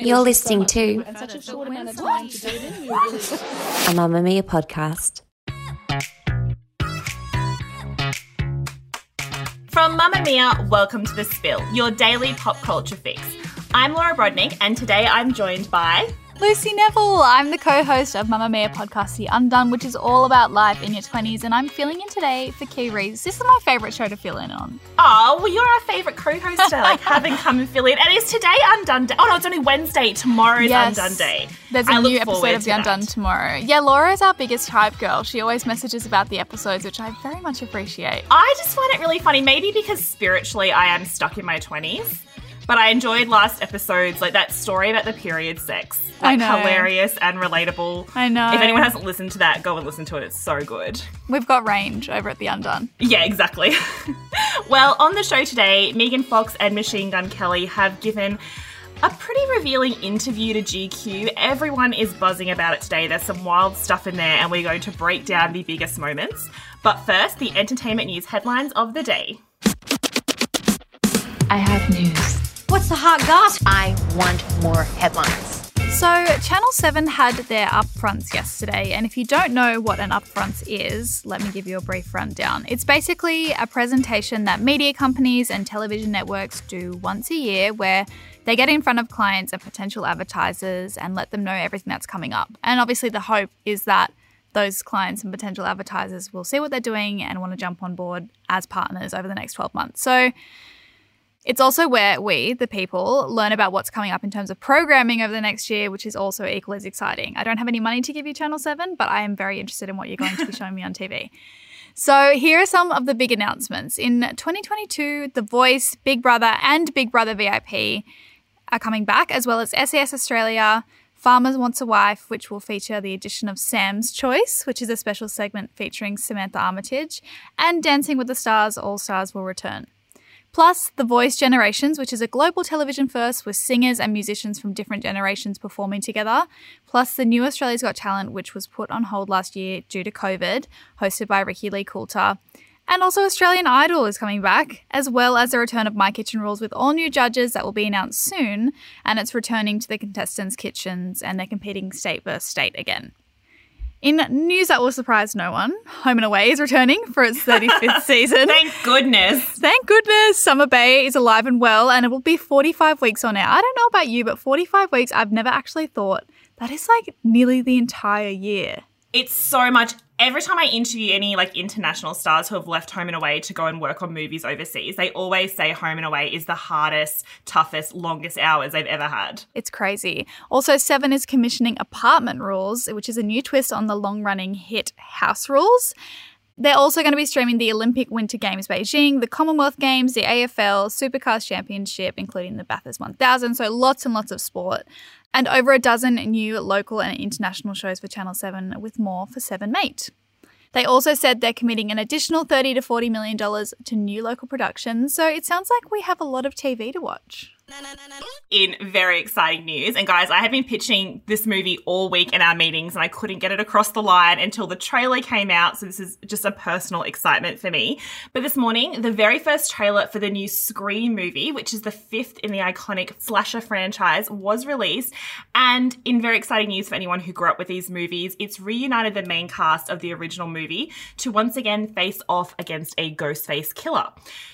You're listening to a Mamamia podcast. From Mamamia, welcome to The Spill, your daily pop culture fix. I'm Laura Brodnik, and today I'm joined by Lucy Neville. I'm the co host of Mamamia podcast, The Undone, which is all about life in your 20s, and I'm filling in today for Reeves. This is my favourite show to fill in on. Oh, well, you're our favourite co-hoster. Like, having come and fill in. And is today Undone Day? Oh, no, it's only Wednesday. Tomorrow's Yes. Undone Day. There's a I new episode of to The Undone that. tomorrow. Yeah, Laura is our biggest hype girl. She always messages about the episodes, which I very much appreciate. I just find it really funny, maybe because spiritually I am stuck in my 20s. But I enjoyed last episode's, like that story about the period sex. I Like, know. Hilarious and relatable. I know. If anyone hasn't listened to that, go and listen to it. It's so good. We've got range over at The Undone. Yeah, exactly. well, on the show today, Megan Fox and Machine Gun Kelly have given a pretty revealing interview to GQ. Everyone is buzzing about it today. There's some wild stuff in there, and we're going to break down the biggest moments. But first, the entertainment news headlines of the day. I have news. What's the hot goss? I want more headlines. So, Channel 7 had their upfronts yesterday, and if you don't know what an upfronts is, let me give you a brief rundown. It's basically a presentation that media companies and television networks do once a year where they get in front of clients and potential advertisers and let them know everything that's coming up. And obviously, the hope is that those clients and potential advertisers will see what they're doing and want to jump on board as partners over the next 12 months. So, it's also where we, the people, learn about what's coming up in terms of programming over the next year, which is also equally as exciting. I don't have any money to give you Channel 7, but I am very interested in what you're going to be showing me on TV. So, here are some of the big announcements. In 2022, The Voice, Big Brother, and Big Brother VIP are coming back, as well as SAS Australia, Farmers Wants a Wife, which will feature the addition of Sam's Choice, which is a special segment featuring Samantha Armitage, and Dancing with the Stars All Stars will return. Plus, The Voice Generations, which is a global television first with singers and musicians from different generations performing together. Plus, the new Australia's Got Talent, which was put on hold last year due to COVID, hosted by Ricki-Lee Coulter. And also, Australian Idol is coming back, as well as the return of My Kitchen Rules with all new judges that will be announced soon. And it's returning to the contestants' kitchens and they're competing state versus state again. In news that will surprise no one, Home and Away is returning for its 35th season. Thank goodness. Thank goodness Summer Bay is alive and well, and it will be 45 weeks on air. I don't know about you, but 45 weeks, I've never actually thought that is like nearly the entire year. It's so much. Every time I interview any like international stars who have left home and away to go and work on movies overseas, they always say home and away is the hardest, toughest, longest hours they've ever had. It's crazy. Also, Seven is commissioning Apartment Rules, which is a new twist on the long running hit House Rules. They're also going to be streaming the Olympic Winter Games Beijing, the Commonwealth Games, the AFL, Supercars Championship, including the Bathurst 1000. So lots and lots of sport. And over a dozen new local and international shows for Channel 7, with more for 7 Mate. They also said they're committing an additional 30 to 40 million dollars to new local productions, so it sounds like we have a lot of TV to watch. In very exciting news. And guys, I have been pitching this movie all week in our meetings and I couldn't get it across the line until the trailer came out. So this is just a personal excitement for me. But this morning, the very first trailer for the new Scream movie, which is the fifth in the iconic slasher franchise, was released. And in very exciting news for anyone who grew up with these movies, it's reunited the main cast of the original movie to once again face off against a Ghostface killer.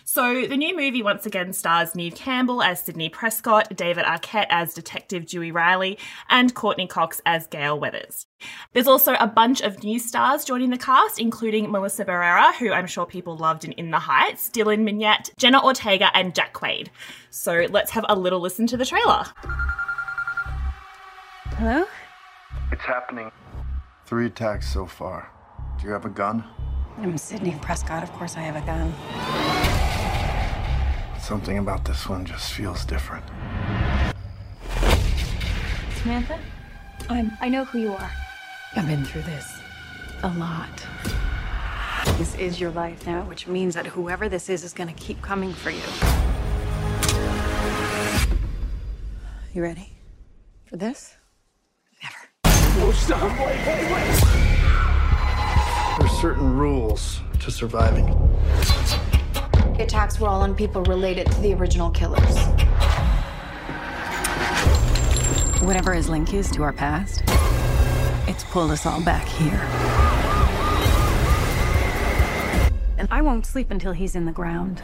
So the new movie once again stars Neve Campbell as Sidney Prescott, David Arquette as Detective Dewey Riley, and Courteney Cox as Gale Weathers. There's also a bunch of new stars joining the cast, including Melissa Barrera, who I'm sure people loved in In the Heights, Dylan Minnette, Jenna Ortega, and Jack Quaid. So let's have a little listen to the trailer. Hello? It's happening. Three attacks so far. Do you have a gun? I'm Sidney Prescott. Of course, I have a gun. Something about this one just feels different. Samantha? I'm. I know who you are. I've been through this a lot. This is your life now, which means that whoever this is is gonna keep coming for you. You ready for this? Never. There's certain rules to surviving. The attacks were all on people related to the original killers. Whatever his link is to our past, it's pulled us all back here. And I won't sleep until he's in the ground.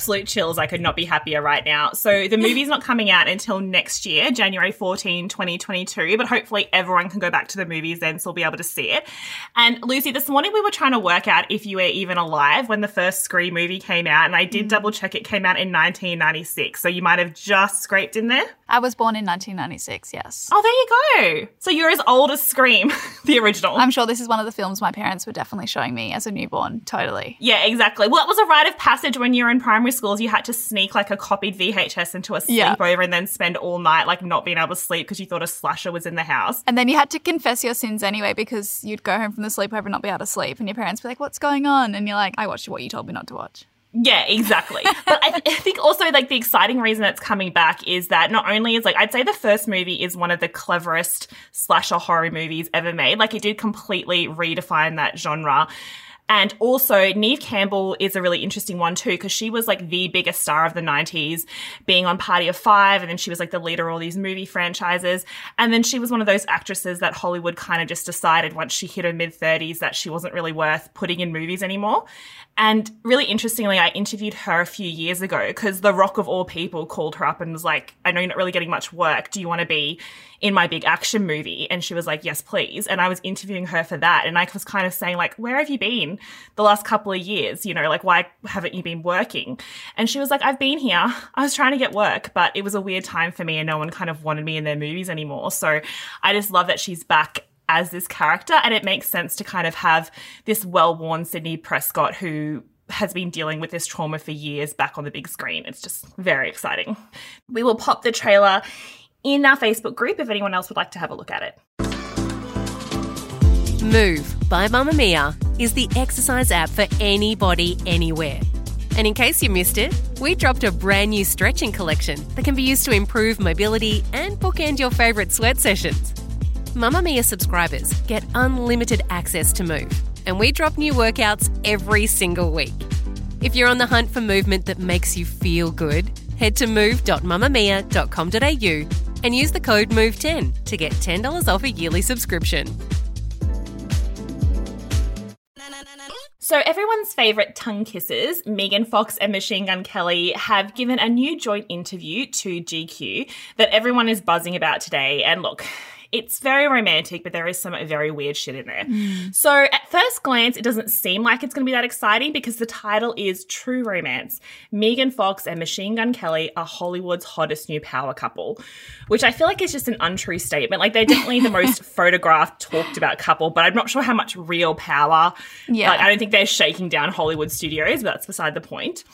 Absolute chills. I could not be happier right now. So the movie's not coming out until next year, January 14, 2022, but hopefully everyone can go back to the movies then so we'll be able to see it. And Lucy, this morning we were trying to work out if you were even alive when the first Scream movie came out, and I did mm. double check it came out in 1996. So you might have just scraped in there. I was born in 1996, yes. Oh, there you go. So you're as old as Scream, the original. I'm sure this is one of the films my parents were definitely showing me as a newborn. Totally. Yeah, exactly. Well, it was a rite of passage when you were in primary schools. You had to sneak like a copied VHS into a Yeah. sleepover and then spend all night like not being able to sleep because you thought a slasher was in the house. And then you had to confess your sins anyway because you'd go home from the sleepover and not be able to sleep. And your parents would be like, What's going on? And you're like, I watched what you told me not to watch. Yeah, exactly. but I, th- I think also like the exciting reason it's coming back is that not only is like I'd say the first movie is one of the cleverest slasher horror movies ever made. Like it did completely redefine that genre. And also, Neve Campbell is a really interesting one too, because she was like the biggest star of the 90s, being on Party of Five, and then she was like the leader of all these movie franchises. And then she was one of those actresses that Hollywood kind of just decided once she hit her mid 30s that she wasn't really worth putting in movies anymore. And really interestingly, I interviewed her a few years ago because The Rock of all people called her up and was like, I know you're not really getting much work. Do you want to be in my big action movie? And she was like, Yes, please. And I was interviewing her for that. And I was kind of saying, like, where have you been the last couple of years? You know, like, why haven't you been working? And she was like, I've been here. I was trying to get work, but it was a weird time for me and no one kind of wanted me in their movies anymore. So I just love that she's back as this character, and it makes sense to kind of have this well worn Sidney Prescott who has been dealing with this trauma for years back on the big screen. It's just very exciting. We will pop the trailer in our Facebook group if anyone else would like to have a look at it. Move by Mamamia is the exercise app for anybody, anywhere. And in case you missed it, we dropped a brand new stretching collection that can be used to improve mobility and bookend your favourite sweat sessions. Mamamia subscribers get unlimited access to Move, and we drop new workouts every single week. If you're on the hunt for movement that makes you feel good, head to move.mamamia.com.au and use the code MOVE10 to get $10 off a yearly subscription. So, everyone's favourite tongue kissers, Megan Fox and Machine Gun Kelly, have given a new joint interview to GQ that everyone is buzzing about today. And look, it's very romantic, but there is some very weird shit in there. Mm. So, at first glance, it doesn't seem like it's going to be that exciting because the title is True Romance. Megan Fox and Machine Gun Kelly are Hollywood's hottest new power couple, which I feel like is just an untrue statement. Like, they're definitely the most photographed, talked about couple, but I'm not sure how much real power. Yeah. Like, I don't think they're shaking down Hollywood studios, but that's beside the point.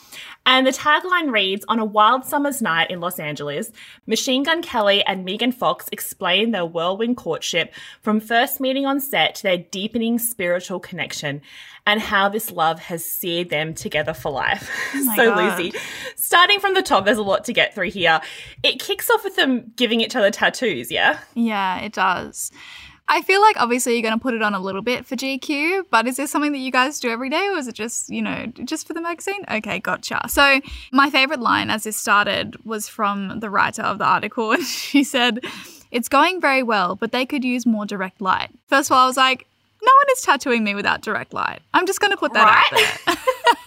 And the tagline reads On a wild summer's night in Los Angeles, Machine Gun Kelly and Megan Fox explain their whirlwind courtship from first meeting on set to their deepening spiritual connection and how this love has seared them together for life. Oh my so, God. Lucy, starting from the top, there's a lot to get through here. It kicks off with them giving each other tattoos, yeah? Yeah, it does. I feel like obviously you're going to put it on a little bit for GQ, but is this something that you guys do every day or is it just, you know, just for the magazine? Okay, gotcha. So, my favorite line as this started was from the writer of the article, and she said, It's going very well, but they could use more direct light. First of all, I was like, no one is tattooing me without direct light. I'm just going to put that out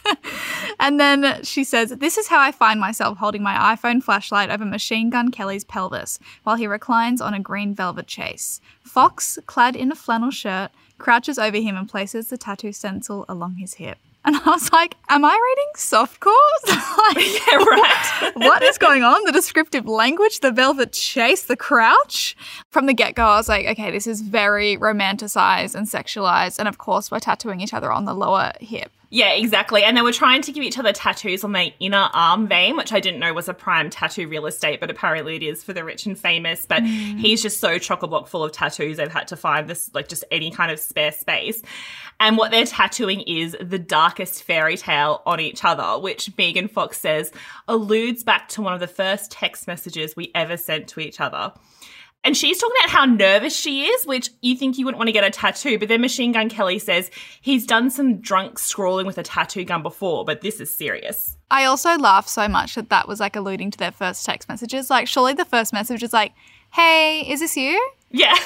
there. and then she says, This is how I find myself holding my iPhone flashlight over Machine Gun Kelly's pelvis while he reclines on a green velvet chase. Fox, clad in a flannel shirt, crouches over him and places the tattoo stencil along his hip. And I was like, am I reading softcore? like, Yeah, right. what is going on? The descriptive language, the velvet chase, the crouch. From the get go, I was like, okay, this is very romanticized and sexualized. And of course, we're tattooing each other on the lower hip. Yeah, exactly. And they were trying to give each other tattoos on their inner arm vein, which I didn't know was a prime tattoo real estate, but apparently it is for the rich and famous. But mm. he's just so chock a block full of tattoos, they've had to find this, like, just any kind of spare space. And what they're tattooing is the darkest fairy tale on each other, which Megan Fox says alludes back to one of the first text messages we ever sent to each other. And she's talking about how nervous she is, which you think you wouldn't want to get a tattoo. But then Machine Gun Kelly says he's done some drunk scrawling with a tattoo gun before, but this is serious. I also laughed so much that that was like alluding to their first text messages. Like, surely the first message is like, hey, is this you? Yeah.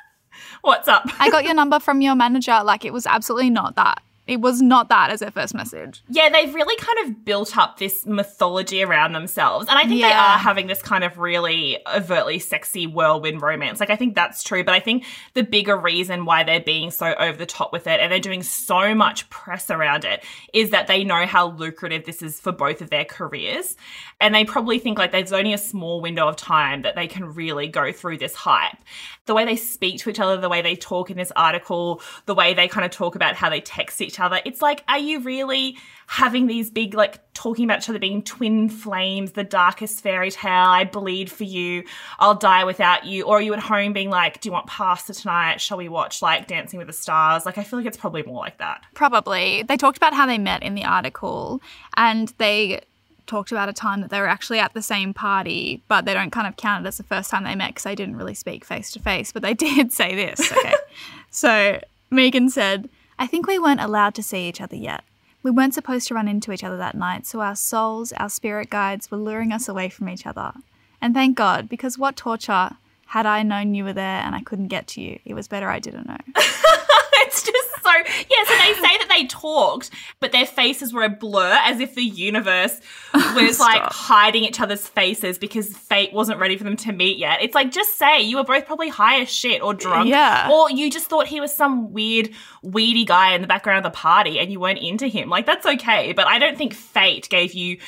What's up? I got your number from your manager. Like, it was absolutely not that. It was not that as their first message. Yeah, they've really kind of built up this mythology around themselves. And I think they are having this kind of really overtly sexy whirlwind romance. Like, I think that's true. But I think the bigger reason why they're being so over the top with it and they're doing so much press around it is that they know how lucrative this is for both of their careers. And they probably think like there's only a small window of time that they can really go through this hype. The way they speak to each other, the way they talk in this article, the way they kind of talk about how they text each other. It's like, are you really having these big, like, talking about each other being twin flames, the darkest fairy tale, I bleed for you, I'll die without you? Or are you at home being like, do you want pasta tonight? Shall we watch, like, Dancing with the Stars? Like, I feel like it's probably more like that. Probably. They talked about how they met in the article and they talked about a time that they were actually at the same party, but they don't kind of count it as the first time they met because they didn't really speak face to face. But they did say this. Okay. so Megan said, I think we weren't allowed to see each other yet. We weren't supposed to run into each other that night, so our souls, our spirit guides, were luring us away from each other. And thank God, because what torture had I known you were there and I couldn't get to you? It was better I didn't know. yeah so they say that they talked but their faces were a blur as if the universe was like hiding each other's faces because fate wasn't ready for them to meet yet. It's like just say you were both probably high as shit or drunk Yeah. or you just thought he was some weird weedy guy in the background of the party and you weren't into him. Like that's okay but i don't think fate gave you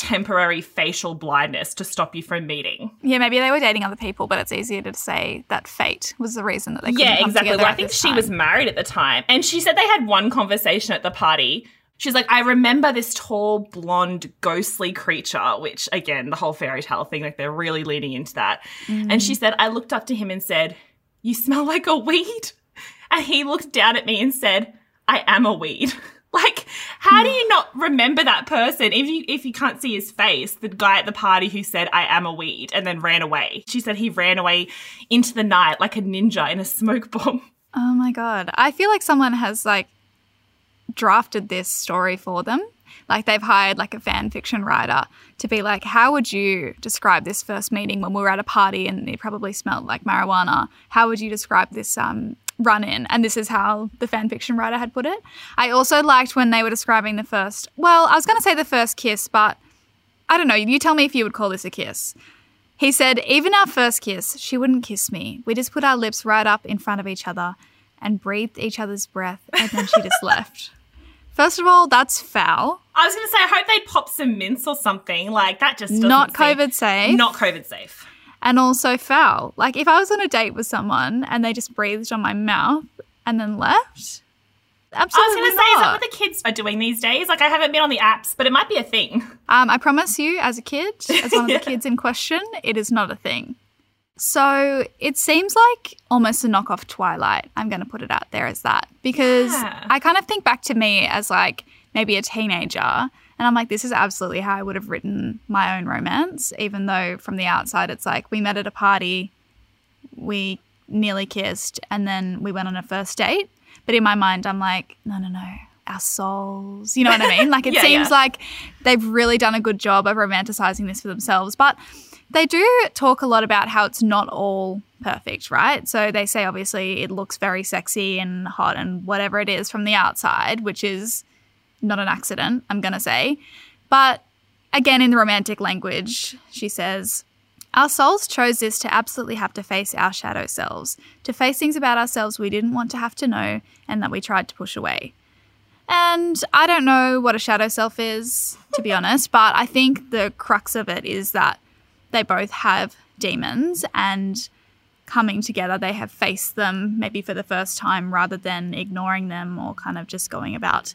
temporary facial blindness to stop you from meeting Yeah, maybe they were dating other people, but it's easier to say that fate was the reason that they couldn't yeah, come exactly. together Well, I think she time. was married at the time. And she said they had one conversation at the party. She's like, I remember this tall, blonde, ghostly creature, which again, the whole fairy tale thing, like they're really leaning into that. And she said, I looked up to him and said, You smell like a weed. And he looked down at me and said, I am a weed. How do you not remember that person if you if you can't see his face? The guy at the party who said, "I am a weed," and then ran away. She said he ran away into the night like a ninja in a smoke bomb. Oh my god. I feel like someone has like drafted this story for them. Like they've hired like a fan fiction writer to be like, how would you describe this first meeting when we were at a party and it probably smelled like marijuana? How would you describe this um, run in? And this is how the fan fiction writer had put it. I also liked when they were describing the first, well, I was going to say the first kiss, but I don't know. You tell me if you would call this a kiss. He said, even our first kiss, she wouldn't kiss me. We just put our lips right up in front of each other and breathed each other's breath, and then she just left. First of all, that's foul. I was going to say, I hope they pop some mints or something. Like that just doesn't Not COVID safe. Not COVID safe. And also foul. Like if I was on a date with someone and they just breathed on my mouth and then left, Absolutely. I was going to say, is that what the kids are doing these days? Like, I haven't been on the apps, but it might be a thing. Um, I promise you, as a kid, as one of the kids in question, it is not a thing. So it seems like almost a knockoff Twilight. I'm going to put it out there as that because Yeah. I kind of think back to me as like maybe a teenager, and I'm like, this is absolutely how I would have written my own romance. Even though from the outside, it's like we met at a party, we nearly kissed, and then we went on a first date. But in my mind, I'm like, no, no, no. Our souls, you know what I mean? Like, it Yeah, seems yeah. like they've really done a good job of romanticizing this for themselves. But they do talk a lot about how it's not all perfect, right? So they say obviously it looks very sexy and hot and whatever it is from the outside, which is not an accident, I'm going to say. But again, in the romantic language, she says, Our souls chose this to absolutely have to face our shadow selves, to face things about ourselves we didn't want to have to know and that we tried to push away. And I don't know what a shadow self is, to be honest, but I think the crux of it is that they both have demons and coming together, they have faced them maybe for the first time rather than ignoring them or kind of just going about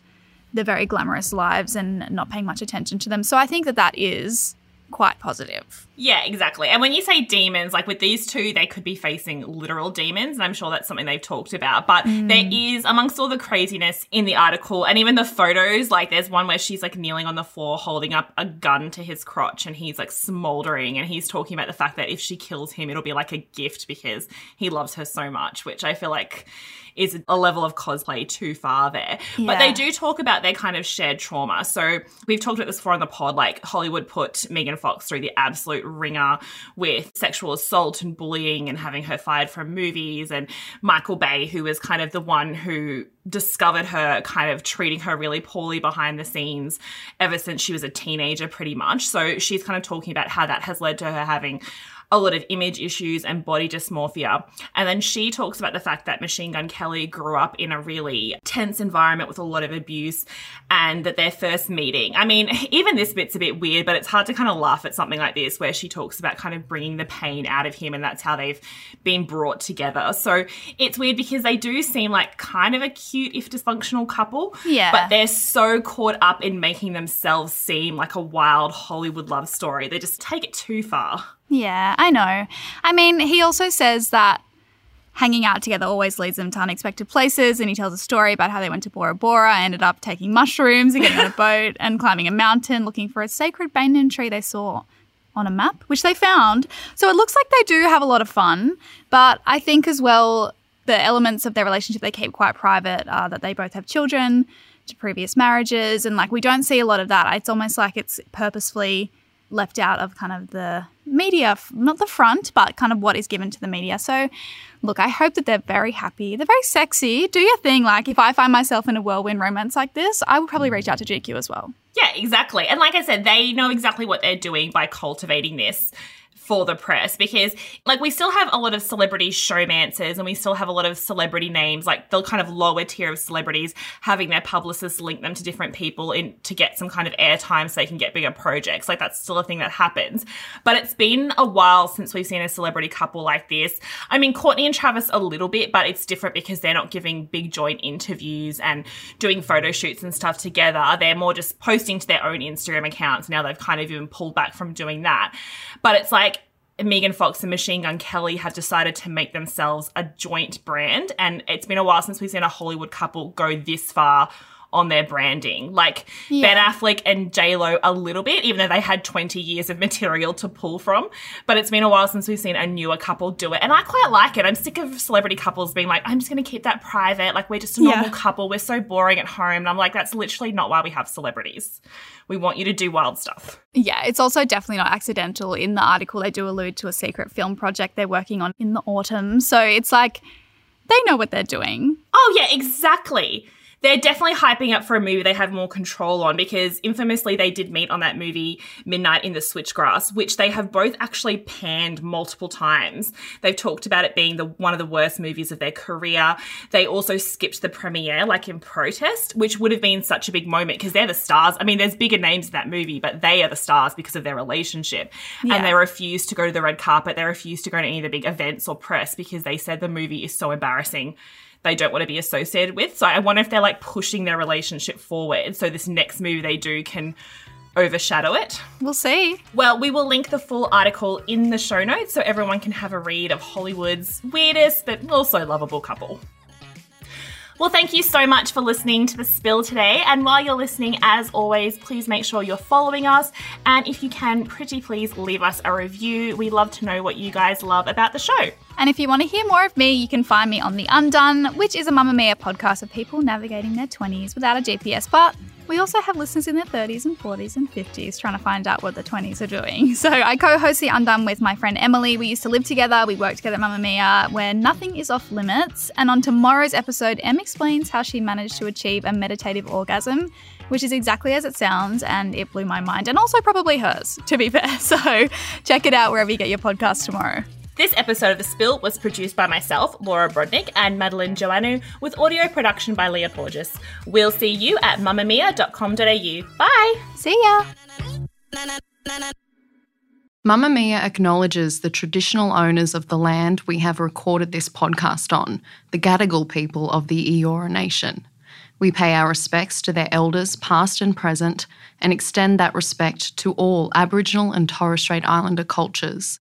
their very glamorous lives and not paying much attention to them. So I think that that is quite positive. Yeah, exactly. And when you say demons, like with these two, they could be facing literal demons. And I'm sure that's something they've talked about. But mm. there is, amongst all the craziness in the article and even the photos, like there's one where she's like kneeling on the floor holding up a gun to his crotch and he's like smoldering. And he's talking about the fact that if she kills him, it'll be like a gift because he loves her so much, which I feel like is a level of cosplay too far there. Yeah. But they do talk about their kind of shared trauma. So we've talked about this before on the pod, like Hollywood put Megan Fox through the absolute ringer with sexual assault and bullying and having her fired from movies. And Michael Bay, who was kind of the one who discovered her kind of treating her really poorly behind the scenes ever since she was a teenager, pretty much. So she's kind of talking about how that has led to her having a lot of image issues and body dysmorphia. And then she talks about the fact that Machine Gun Kelly grew up in a really tense environment with a lot of abuse and that their first meeting, I mean, even this bit's a bit weird, but it's hard to kind of laugh at something like this where she talks about kind of bringing the pain out of him and that's how they've been brought together. So it's weird because they do seem like kind of a cute, if dysfunctional couple. Yeah. But they're so caught up in making themselves seem like a wild Hollywood love story. They just take it too far. Yeah, I know. I mean, he also says that hanging out together always leads them to unexpected places. And he tells a story about how they went to Bora Bora, ended up taking mushrooms and getting on a boat and climbing a mountain looking for a sacred banyan tree they saw on a map, which they found. So it looks like they do have a lot of fun. But I think as well, the elements of their relationship they keep quite private are that they both have children to previous marriages. And like we don't see a lot of that. It's almost like it's purposefully left out of kind of the media, not the front, but kind of what is given to the media. So, look, I hope that they're very happy. They're very sexy. Do your thing. Like, if I find myself in a whirlwind romance like this, I would probably reach out to GQ as well. Yeah, exactly. And like I said, they know exactly what they're doing by cultivating this for the press because like we still have a lot of celebrity showmancers and we still have a lot of celebrity names like the kind of lower tier of celebrities having their publicists link them to different people in to get some kind of airtime so they can get bigger projects. Like that's still a thing that happens. But it's been a while since we've seen a celebrity couple like this. I mean courtney and travis a little bit but it's different because they're not giving big joint interviews and doing photo shoots and stuff together. They're more just posting to their own instagram accounts. Now they've kind of even pulled back from doing that. But it's like Megan Fox and Machine Gun Kelly have decided to make themselves a joint brand. And it's been a while since we've seen a Hollywood couple go this far on their branding. Like yeah. Ben Affleck and J Lo a little bit, even though they had 20 years of material to pull from. But it's been a while since we've seen a newer couple do it. And I quite like it. I'm sick of celebrity couples being like, I'm just going to keep that private. Like, we're just a normal yeah. couple. We're so boring at home. And I'm like, that's literally not why we have celebrities. We want you to do wild stuff. Yeah, it's also definitely not accidental. In the article, they do allude to a secret film project they're working on in the autumn. So it's like, they know what they're doing. Oh, yeah, exactly they're definitely hyping up for a movie they have more control on because infamously they did meet on that movie Midnight in the Switchgrass, which they have both actually panned multiple times. They've talked about it being the one of the worst movies of their career. They also skipped the premiere like in protest, which would have been such a big moment because they're the stars. I mean, there's bigger names in that movie, but they are the stars because of their relationship. Yeah. And they refused to go to the red carpet. They refused to go to any of the big events or press because they said the movie is so embarrassing they don't want to be associated with. So I wonder if they're like pushing their relationship forward so this next movie they do can overshadow it. We'll see. Well, we will link the full article in the show notes so everyone can have a read of Hollywood's weirdest but also lovable couple. Well, thank you so much for listening to The Spill today. And while you're listening, as always, please make sure you're following us. And if you can, pretty please leave us a review. We love to know what you guys love about the show. And if you want to hear more of me, you can find me on The Undone, which is a Mamamia podcast of people navigating their 20s without a GPS. But we also have listeners in their 30s and 40s and 50s trying to find out what the 20s are doing. So I co host The Undone with my friend Emily. We used to live together, we worked together at Mamamia, where nothing is off limits. And on tomorrow's episode, Em explains how she managed to achieve a meditative orgasm, which is exactly as it sounds, and it blew my mind, and also probably hers, to be fair. So check it out wherever you get your podcast tomorrow. This episode of The Spill was produced by myself, Laura Brodnik, and Madeline Joannou, with audio production by Leah Porges. We'll see you at mamamia.com.au. Bye! See ya! Mamamia acknowledges the traditional owners of the land we have recorded this podcast on, the Gadigal people of the Eora Nation. We pay our respects to their elders, past and present, and extend that respect to all Aboriginal and Torres Strait Islander cultures.